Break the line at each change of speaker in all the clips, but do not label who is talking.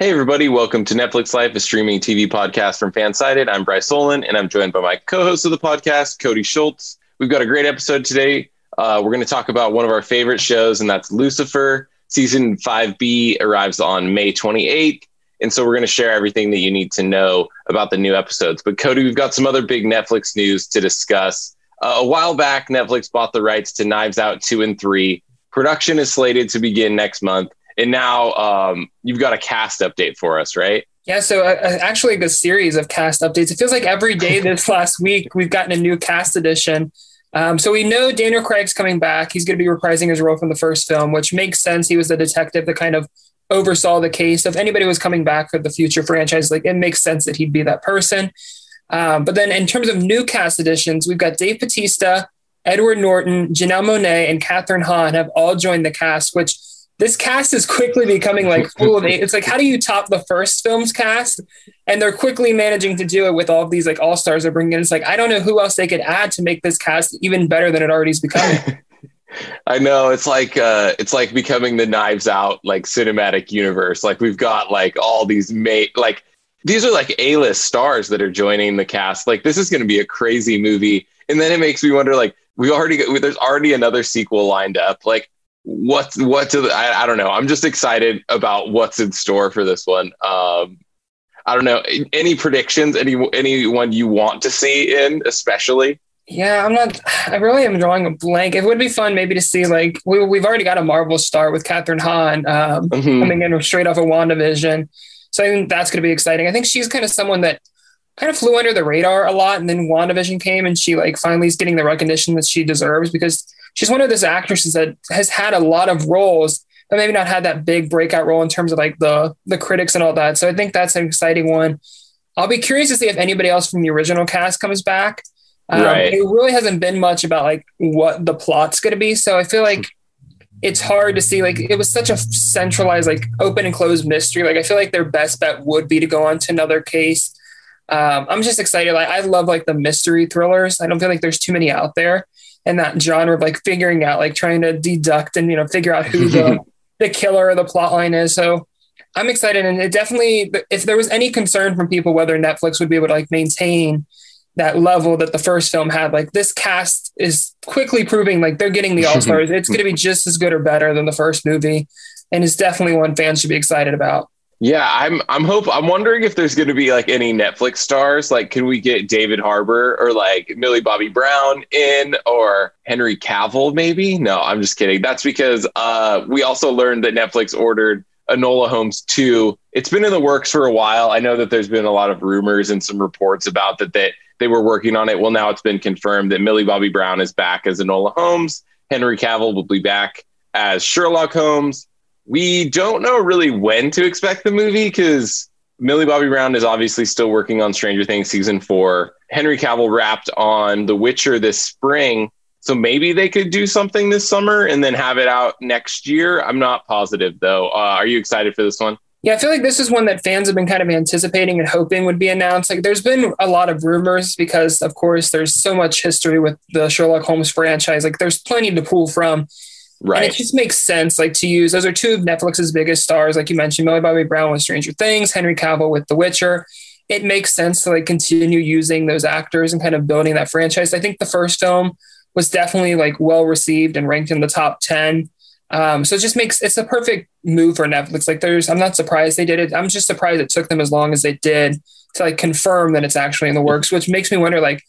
Hey, everybody, welcome to Netflix Life, a streaming TV podcast from Fansided. I'm Bryce Solon, and I'm joined by my co host of the podcast, Cody Schultz. We've got a great episode today. Uh, we're going to talk about one of our favorite shows, and that's Lucifer. Season 5B arrives on May 28th. And so we're going to share everything that you need to know about the new episodes. But, Cody, we've got some other big Netflix news to discuss. Uh, a while back, Netflix bought the rights to Knives Out 2 and 3. Production is slated to begin next month and now um, you've got a cast update for us, right?
Yeah, so uh, actually, a series of cast updates. It feels like every day this last week we've gotten a new cast edition. Um, so we know Daniel Craig's coming back. He's going to be reprising his role from the first film, which makes sense. He was the detective that kind of oversaw the case. If anybody was coming back for the future franchise, like it makes sense that he'd be that person. Um, but then in terms of new cast additions, we've got Dave Bautista, Edward Norton, Janelle Monáe, and Kathryn Hahn have all joined the cast, which this cast is quickly becoming like full of it's like how do you top the first film's cast and they're quickly managing to do it with all of these like all stars they're bringing in it's like i don't know who else they could add to make this cast even better than it already is becoming
I know it's like uh it's like becoming the knives out like cinematic universe. Like we've got like all these mate like these are like A-list stars that are joining the cast. Like this is going to be a crazy movie. And then it makes me wonder like we already got, there's already another sequel lined up. Like what's what to the, I, I don't know. I'm just excited about what's in store for this one. Um, I don't know. Any predictions? Any anyone you want to see in, especially?
Yeah, I'm not. I really am drawing a blank. It would be fun maybe to see like we we've already got a Marvel star with Kathryn Hahn um, mm-hmm. coming in straight off of WandaVision, so I think that's going to be exciting. I think she's kind of someone that kind of flew under the radar a lot, and then WandaVision came, and she like finally is getting the recognition that she deserves because she's one of those actresses that has had a lot of roles, but maybe not had that big breakout role in terms of like the the critics and all that. So I think that's an exciting one. I'll be curious to see if anybody else from the original cast comes back. Um, right. It really hasn't been much about like what the plot's going to be. So I feel like it's hard to see. Like it was such a centralized, like open and closed mystery. Like I feel like their best bet would be to go on to another case. Um, I'm just excited. Like I love like the mystery thrillers. I don't feel like there's too many out there in that genre of like figuring out, like trying to deduct and you know figure out who the the killer or the plot line is. So I'm excited, and it definitely, if there was any concern from people whether Netflix would be able to like maintain that level that the first film had, like this cast is quickly proving like they're getting the all stars. it's going to be just as good or better than the first movie, and it's definitely one fans should be excited about.
Yeah, I'm I'm hope I'm wondering if there's going to be like any Netflix stars. Like, can we get David Harbour or like Millie Bobby Brown in or Henry Cavill? Maybe. No, I'm just kidding. That's because uh, we also learned that Netflix ordered Enola Holmes 2. It's been in the works for a while. I know that there's been a lot of rumors and some reports about that that they were working on it. Well, now it's been confirmed that Millie Bobby Brown is back as Enola Holmes. Henry Cavill will be back as Sherlock Holmes we don't know really when to expect the movie because Millie Bobby Brown is obviously still working on Stranger Things season four. Henry Cavill wrapped on The Witcher this spring. So maybe they could do something this summer and then have it out next year. I'm not positive though. Uh, are you excited for this one?
Yeah, I feel like this is one that fans have been kind of anticipating and hoping would be announced. Like, there's been a lot of rumors because, of course, there's so much history with the Sherlock Holmes franchise. Like, there's plenty to pull from. Right. And it just makes sense, like to use those are two of Netflix's biggest stars, like you mentioned, Millie Bobby Brown with Stranger Things, Henry Cavill with The Witcher. It makes sense to like continue using those actors and kind of building that franchise. I think the first film was definitely like well received and ranked in the top 10. Um, so it just makes it's a perfect move for Netflix. Like there's, I'm not surprised they did it. I'm just surprised it took them as long as they did to like confirm that it's actually in the works, which makes me wonder like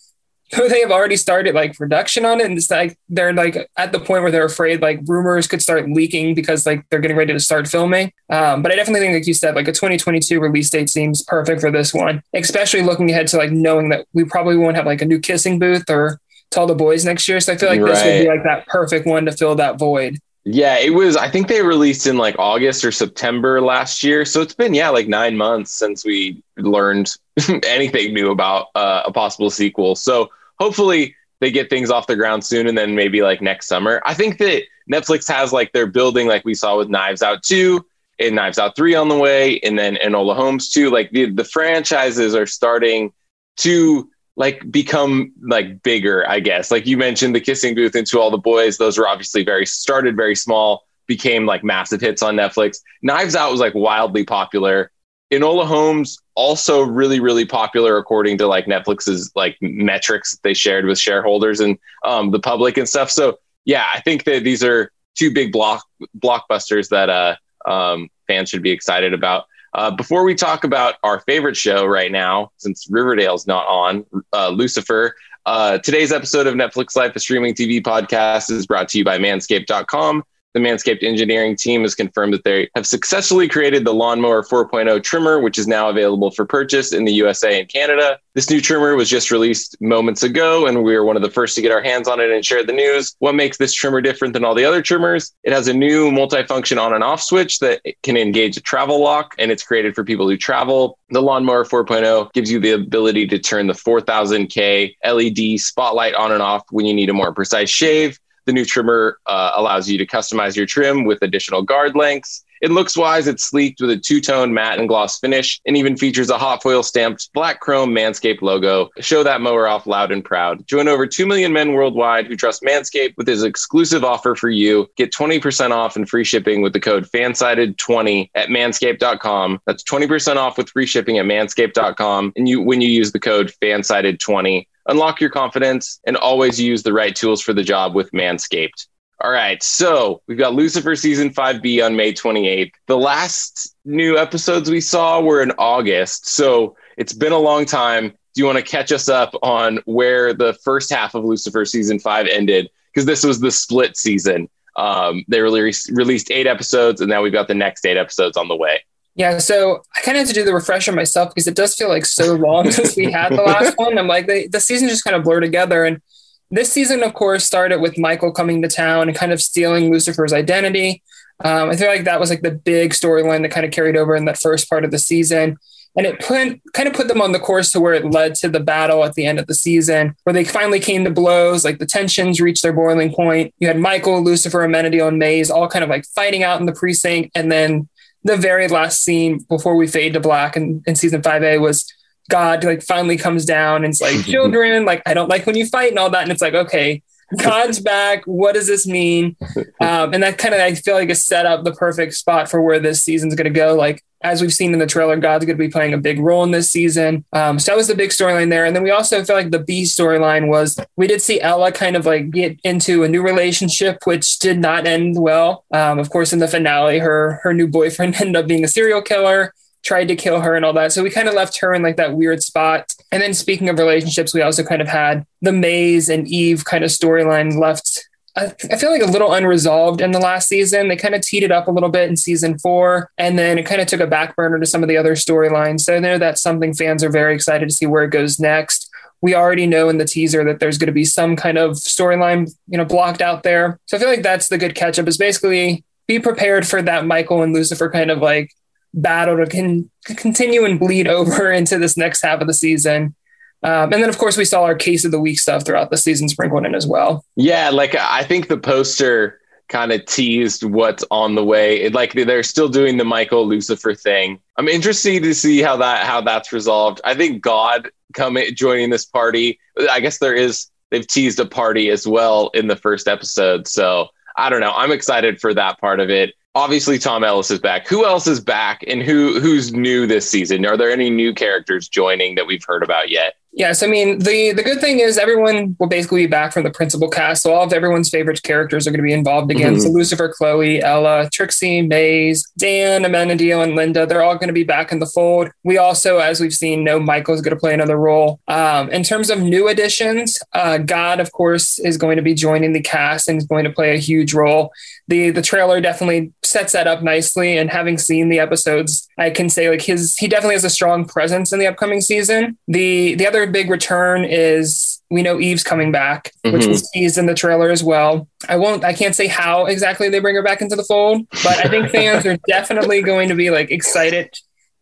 they have already started like production on it and it's like they're like at the point where they're afraid like rumors could start leaking because like they're getting ready to start filming um, but i definitely think like you said like a 2022 release date seems perfect for this one especially looking ahead to like knowing that we probably won't have like a new kissing booth or tell the boys next year so i feel like right. this would be like that perfect one to fill that void
yeah, it was. I think they released in like August or September last year. So it's been, yeah, like nine months since we learned anything new about uh, a possible sequel. So hopefully they get things off the ground soon and then maybe like next summer. I think that Netflix has like they're building, like we saw with Knives Out 2 and Knives Out 3 on the way, and then Enola Holmes 2. Like the, the franchises are starting to like become like bigger, I guess. Like you mentioned, the kissing booth into all the boys, those were obviously very started very small, became like massive hits on Netflix. Knives Out was like wildly popular. Enola Holmes also really really popular according to like Netflix's like metrics they shared with shareholders and um, the public and stuff. So yeah, I think that these are two big block blockbusters that uh, um, fans should be excited about. Uh, before we talk about our favorite show right now, since Riverdale's not on, uh, Lucifer, uh, today's episode of Netflix Life, a streaming TV podcast, is brought to you by Manscaped.com. The Manscaped engineering team has confirmed that they have successfully created the Lawnmower 4.0 trimmer, which is now available for purchase in the USA and Canada. This new trimmer was just released moments ago, and we were one of the first to get our hands on it and share the news. What makes this trimmer different than all the other trimmers? It has a new multifunction on and off switch that can engage a travel lock, and it's created for people who travel. The Lawnmower 4.0 gives you the ability to turn the 4000K LED spotlight on and off when you need a more precise shave. The new trimmer uh, allows you to customize your trim with additional guard lengths. It looks wise, it's sleeked with a two tone matte and gloss finish, and even features a hot foil stamped black chrome Manscaped logo. Show that mower off loud and proud. Join over 2 million men worldwide who trust Manscaped with his exclusive offer for you. Get 20% off and free shipping with the code FANSIDED20 at manscaped.com. That's 20% off with free shipping at manscaped.com. And you when you use the code FANSIDED20 unlock your confidence, and always use the right tools for the job with Manscaped. All right, so we've got Lucifer season 5B on May 28th. The last new episodes we saw were in August, so it's been a long time. Do you want to catch us up on where the first half of Lucifer season 5 ended? Because this was the split season. Um, they released eight episodes, and now we've got the next eight episodes on the way.
Yeah, so I kind of have to do the refresher myself because it does feel like so long since we had the last one. I'm like, the, the season just kind of blur together. And this season, of course, started with Michael coming to town and kind of stealing Lucifer's identity. Um, I feel like that was like the big storyline that kind of carried over in that first part of the season. And it put, kind of put them on the course to where it led to the battle at the end of the season, where they finally came to blows. Like the tensions reached their boiling point. You had Michael, Lucifer, Amenadiel, and Maze all kind of like fighting out in the precinct. And then the very last scene before we fade to black in, in season 5A was God like finally comes down and it's like, children, like, I don't like when you fight and all that. And it's like, okay, God's back. What does this mean? Um, and that kind of, I feel like, is set up the perfect spot for where this season's going to go. Like, as we've seen in the trailer, God's going to be playing a big role in this season. Um, so that was the big storyline there. And then we also feel like the B storyline was we did see Ella kind of like get into a new relationship, which did not end well. Um, of course, in the finale, her her new boyfriend ended up being a serial killer tried to kill her and all that. So we kind of left her in like that weird spot. And then speaking of relationships, we also kind of had the Maze and Eve kind of storyline left. I, feel like a little unresolved in the last season. They kind of teed it up a little bit in season four, and then it kind of took a back burner to some of the other storylines. So I know that's something fans are very excited to see where it goes next we already know in the teaser that there's going to be some kind of storyline, you know, blocked out there. So I feel like that's the good catch up is basically be prepared for that Michael and Lucifer kind of like battle to con- continue and bleed over into this next half of the season. Um, and then, of course, we saw our case of the week stuff throughout the season sprinkled in as well.
Yeah, like I think the poster kind of teased what's on the way. It, like they're still doing the Michael Lucifer thing. I'm interested to see how that how that's resolved. I think God coming joining this party. I guess there is they've teased a party as well in the first episode. So I don't know. I'm excited for that part of it obviously Tom Ellis is back. Who else is back and who who's new this season? Are there any new characters joining that we've heard about yet?
Yes, I mean the the good thing is everyone will basically be back from the principal cast, so all of everyone's favorite characters are going to be involved again.
Mhm.
So Lucifer, Chloe, Ella, Trixie, Maze, Dan, Amenadiel, and Linda, they're all going to be back in the fold. We also, as we've seen, know Michael's going to play another role. Um, in terms of new additions, uh, God, of course, is going to be joining the cast and is going to play a huge role. The the trailer definitely sets that up nicely, and having seen the episodes, I can say like his he definitely has a strong presence in the upcoming season. The the other big return is we know Eve's coming back, which
Mhm.
was teased in the trailer as well. I won't I can't say how exactly they bring her back into the fold, but I think fans are definitely going to be like excited.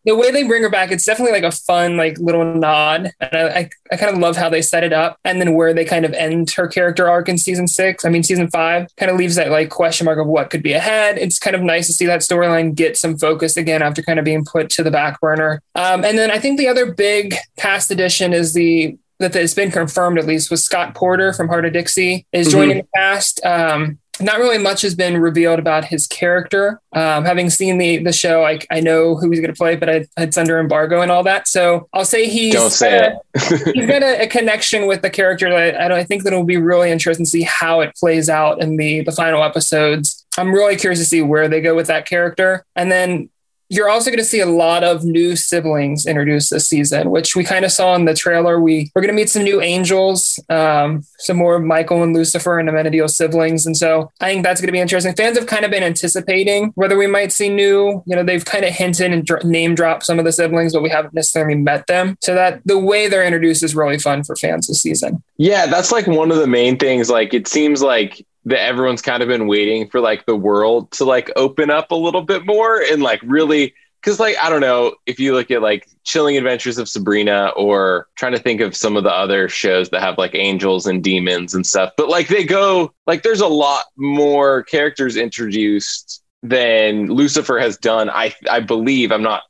The way they bring her back, it's definitely like a fun, like little nod. And I, I, I kind of love how they set it up and then where they kind of end her character arc in season six. I mean, season five kind of leaves that like question mark of what could be ahead. It's kind of nice to see that storyline get some focus again after kind of being put to the back burner. Um, and then I think the other big cast addition is the that has been confirmed at least was Scott Porter from Hart of Dixie is
Mhm.
joining the cast. Um, not really much has been revealed about his character. Um, having seen the the show, I, I know who he's going to play, but I, it's under embargo and all that. So I'll say he's
Don't say
uh,
it.
he's got a, a connection with the character that I, I think that it'll be really interesting to see how it plays out in the the final episodes. I'm really curious to see where they go with that character, and then you're also going to see a lot of new siblings introduced this season, which we kind of saw in the trailer. We we're going to meet some new angels, um, some more Michael and Lucifer and Amenadiel siblings, and so I think that's going to be interesting. Fans have kind of been anticipating whether we might see new. You know, they've kind of hinted and dr- name dropped some of the siblings, but we haven't necessarily met them. So that the way they're introduced is really fun for fans this season.
Yeah, that's like one of the main things. Like it seems like that everyone's kind of been waiting for like the world to like open up a little bit more and like really because like I don't know if you look at like Chilling Adventures of Sabrina or trying to think of some of the other shows that have like angels and demons and stuff, but like they go like there's a lot more characters introduced than Lucifer has done. I I believe I'm not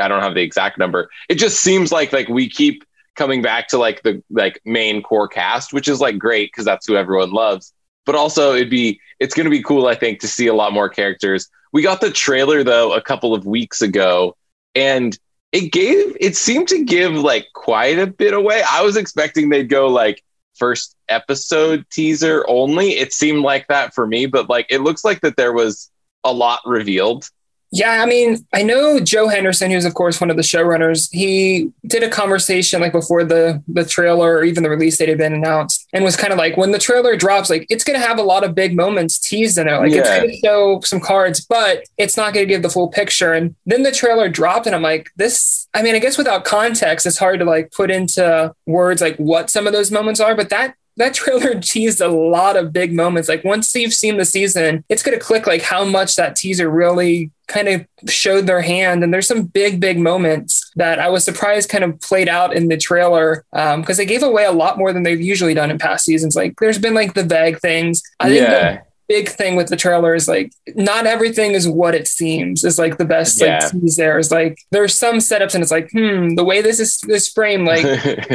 I don't have the exact number. It just seems like like we keep coming back to like the like main core cast, which is like great because that's who everyone loves. But also it'd be it's gonna be cool, I think, to see a lot more characters. We got the trailer though a couple of weeks ago, and it gave it seemed to give like quite a bit away. I was expecting they'd go like first episode teaser only. It seemed like that for me, but like it looks like that there was a lot revealed.
Yeah, I mean, I know Joe Henderson, who's of course one of the showrunners. He did a conversation like before the the trailer or even the release date had been announced, and was kind of like, when the trailer drops, like it's going to have a lot of big moments teased in there. Like it's going to show some cards, but it's not going to give the full picture. And then the trailer dropped, and I'm like, this. I mean, I guess without context, it's hard to like put into words like what some of those moments are, but that that trailer teased a lot of big moments. Like once you've seen the season, it's going to click like how much that teaser really kind of showed their hand. And there's some big, big moments that I was surprised kind of played out in the trailer um, because they gave away a lot more than they've usually done in past seasons. Like there's been like the vague things. I think
yeah.
Big thing with the trailer is like not everything is what it seems is like the best
Yeah.
like tease there is like there's some setups and it's like hmm the way this is this frame like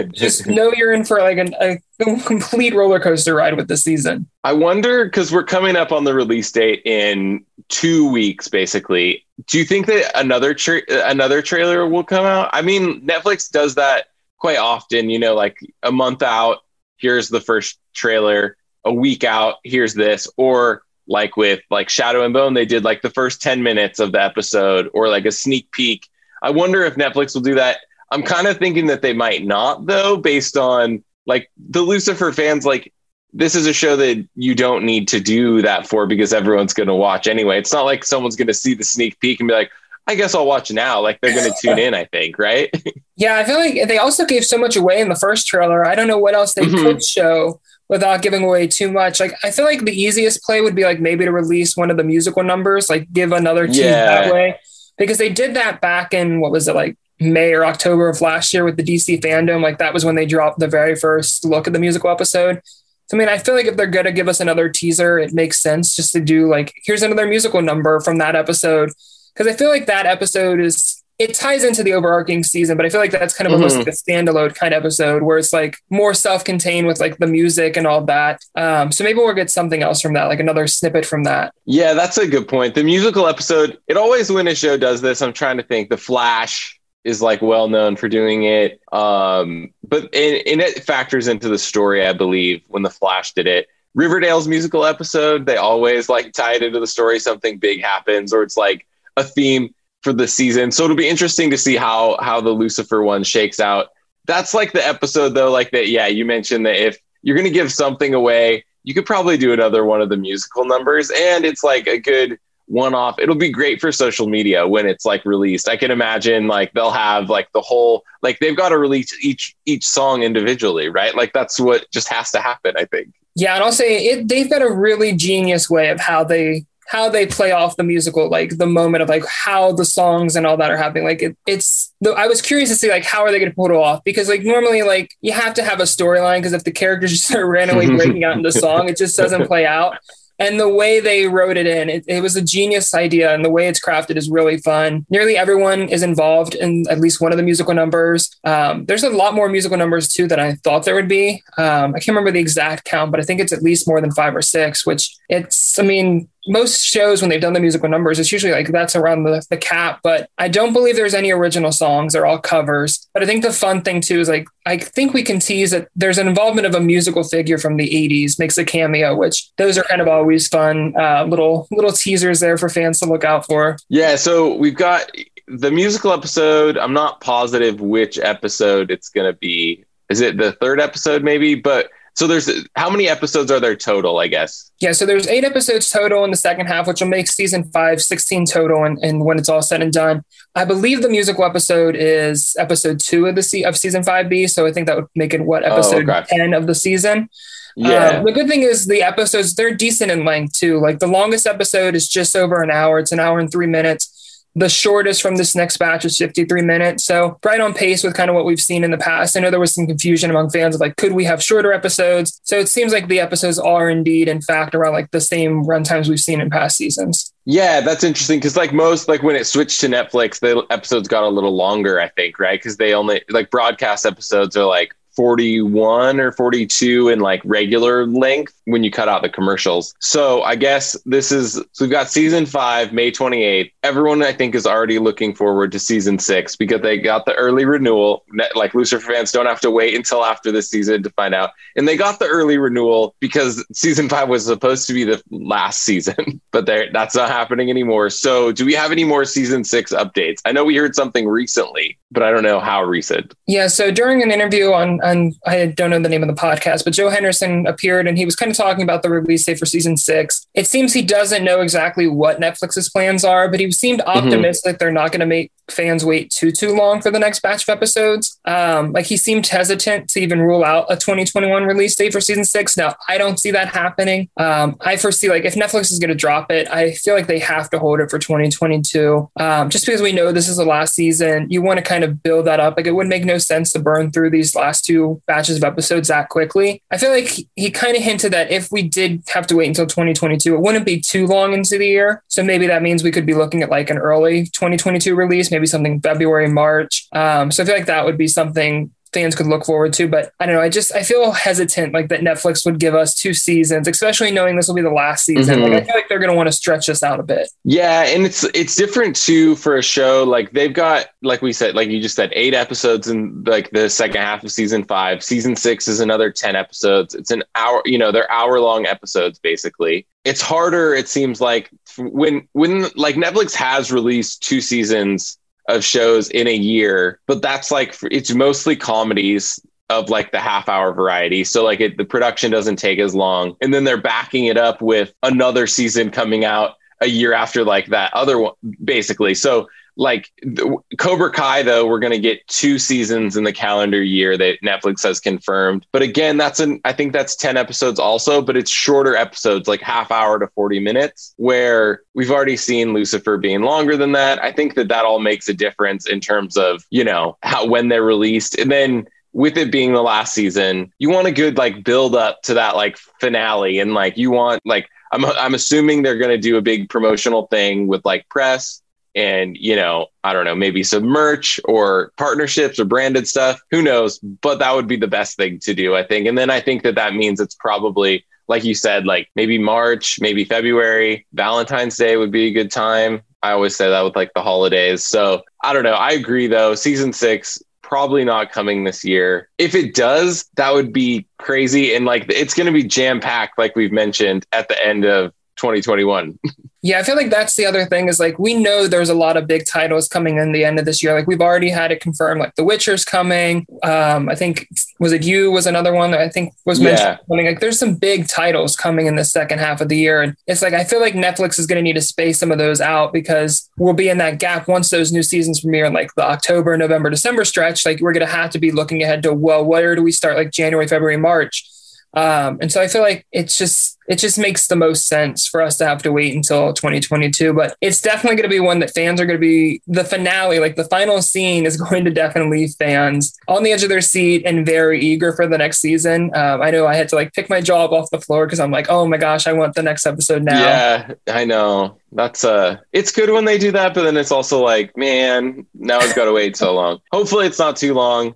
just know you're in for like an, a complete roller coaster ride with this season.
I wonder because we're coming up on the release date in two weeks, basically. Do you think that another tra- another trailer will come out? I mean, Netflix does that quite often. You know, like a month out, here's the first trailer. A week out, here's this. Or like with like Shadow and Bone, they did like the first ten minutes of the episode, or like a sneak peek. I wonder if Netflix will do that. I'm kind of thinking that they might not, though, based on like the Lucifer fans, like this is a show that you don't need to do that for because everyone's going to watch anyway. It's not like someone's going to see the sneak peek and be like, I guess I'll watch now. Like they're going to tune in, I think, right?
Yeah, I feel like they also gave so much away in the first trailer. I don't know what else they
Mhm.
could show without giving away too much. Like I feel like the easiest play would be like maybe to release one of the musical numbers, like give another tease
Yeah.
that way. Because they did that back in what was it like May or October of last year with the DC FanDome. Like that was when they dropped the very first look at the musical episode. So, I mean, I feel like if they're going to give us another teaser, it makes sense just to do like, here's another musical number from that episode. Cause I feel like that episode is, it ties into the overarching season, but I feel like that's kind of almost
Mhm.
like a standalone kind of episode where it's like more self-contained with like the music and all that. Um, so maybe we'll get something else from that, like another snippet from that.
yeah, that's a good point. The musical episode, it always when a show does this, I'm trying to think. The Flash is like well known for doing it. Um, but and, and it factors into the story, I believe, when the Flash did it. Riverdale's musical episode, they always like tie it into the story. Something big happens, or it's like a theme for the season. So it'll be interesting to see how how the Lucifer one shakes out. That's like the episode though, like that. Yeah, you mentioned that if you're going to give something away, you could probably do another one of the musical numbers, and it's like a good one off. It'll be great for social media when it's like released. I can imagine like they'll have like the whole like they've got to release each each song individually, right? Like that's what just has to happen, I think.
Yeah, and I'll say it they've got a really genius way of how they how they play off the musical, like the moment of like how the songs and all that are happening. Like it, it's, I was curious to see like how are they going to pull it off? Because like normally like you have to have a storyline because if the characters just start randomly breaking out into song, it just doesn't play out. And the way they wrote it in it, it, was a genius idea and the way it's crafted is really fun. Nearly everyone is involved in at least one of the musical numbers. Um, there's a lot more musical numbers too than i thought there would be. Um, i can't remember the exact count but i think it's at least more than five or six which it's i mean most shows when they've done the musical numbers, it's usually like that's around the, the cap. But I don't believe there's any original songs. They're all covers. But I think the fun thing too is like I think we can tease that there's an involvement of a musical figure from the 80s makes a cameo, which those are kind of always fun uh, little little teasers there for fans to look out for.
Yeah, so we've got the musical episode. I'm not positive which episode it's going to be. Is it the third episode maybe? But so there's how many episodes are there total, I guess?
Yeah, so there's eight episodes total in the second half, which will make season five 16 total and, and when it's all said and done. I believe the musical episode is episode two of the se- of season five B. So I think that would make it what episode oh, okay. 10 of the season. Yeah. Uh, the good thing is the episodes, they're decent in length too. Like the longest episode is just over an hour. It's an hour and three minutes. The shortest from this next batch is 53 minutes. So right on pace with kind of what we've seen in the past. I know there was some confusion among fans of like, could we have shorter episodes? So it seems like the episodes are indeed, in fact, around like the same runtimes we've seen in past seasons.
Yeah, that's interesting because like most like when it switched to Netflix, the episodes got a little longer, I think, right? Because they only like broadcast episodes are like 41 or 42 in like regular length when you cut out the commercials. So I guess this is so we've got season five, May 28th. Everyone I think is already looking forward to season six because they got the early renewal. Like Lucifer fans don't have to wait until after the season to find out. And they got the early renewal because season five was supposed to be the last season, but that's not happening anymore. So do we have any more season six updates? I know we heard something recently, but I don't know how recent.
Yeah. So during an interview on and I don't know the name of the podcast, but Joe Henderson appeared and he was kind of talking about the release date for season six. It seems he doesn't know exactly what Netflix's plans are, but he seemed mm-hmm. optimistic mm-hmm. they're not going to make fans wait too too long for the next batch of episodes. Um, like he seemed hesitant to even rule out a 2021 release date for season six. Now I don't see that happening. Um, I foresee like if Netflix is going to drop it, I feel like they have to hold it for 2022. Um, just because we know this is the last season, you want to kind of build that up. Like it would make no sense to burn through these last two batches of episodes that quickly. I feel like he kind of hinted that if we did have to wait until 2022, it wouldn't be too long into the year. So maybe that means we could be looking at like an early 2022 release, maybe maybe something February, March. Um, so I feel like that would be something fans could look forward to. But I don't know. I just I feel hesitant like that Netflix would give us two seasons, especially knowing this will be the last season. Mm-hmm. Like I feel like they're going to want to stretch this out a bit.
Yeah, and it's it's different too for a show like they've got like we said like you just said eight episodes in like the second half of season five. Season six is another ten episodes. It's an hour. You know, they're hour long episodes basically. It's harder. It seems like when when like Netflix has released two seasons of shows in a year, but that's like it's mostly comedies of like the half hour variety. So like it, the production doesn't take as long, and then they're backing it up with another season coming out a year after like that other one, basically. So like the, Cobra Kai, though, we're going to get two seasons in the calendar year that Netflix has confirmed. But again, that's an, I think that's 10 episodes also, but it's shorter episodes, like half hour to 40 minutes, where we've already seen Lucifer being longer than that. I think that that all makes a difference in terms of, you know, how, when they're released. And then, with it being the last season, you want a good like build up to that like finale and like you want like I'm I'm assuming they're going to do a big promotional thing with like press and you know i don't know maybe some merch or partnerships or branded stuff who knows but that would be the best thing to do i think and then i think that that means it's probably like you said like maybe march maybe february valentine's day would be a good time I always say that with like the holidays. So I don't know. I agree though. Season six, probably not coming this year. If it does, that would be crazy. And like it's going to be jam packed, like we've mentioned at the end of 2021.
Yeah, I feel like that's the other thing is like we know there's a lot of big titles coming in the end of this year. Like we've already had it confirmed, like The Witcher's coming. Um, I think was it you was another one that I think was mentioned. Yeah. Like there's some big titles coming in the second half of the year, and it's like I feel like Netflix is going to need to space some of those out because we'll be in that gap once those new seasons premiere, in like the October, November, December stretch. Like we're going to have to be looking ahead to well, where do we start? Like January, February, March um, and so I feel like it's just it just makes the most sense for us to have to wait until 2022. But it's definitely going to be one that fans are going to be the finale, like the final scene is going to definitely leave fans on the edge of their seat and very eager for the next season. Um, I know I had to like pick my jaw off the floor because I'm like, oh my gosh, I want the next episode now.
Yeah, I know. That's uh it's good when they do that, but then it's also like, man, now I've got to wait so long. Hopefully it's not too long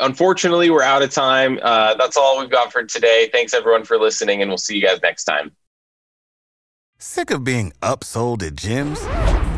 unfortunately, we're out of time. Uh, that's all we've got for today. Thanks everyone for listening, and we'll see you guys next time.
Sick of being upsold at gyms?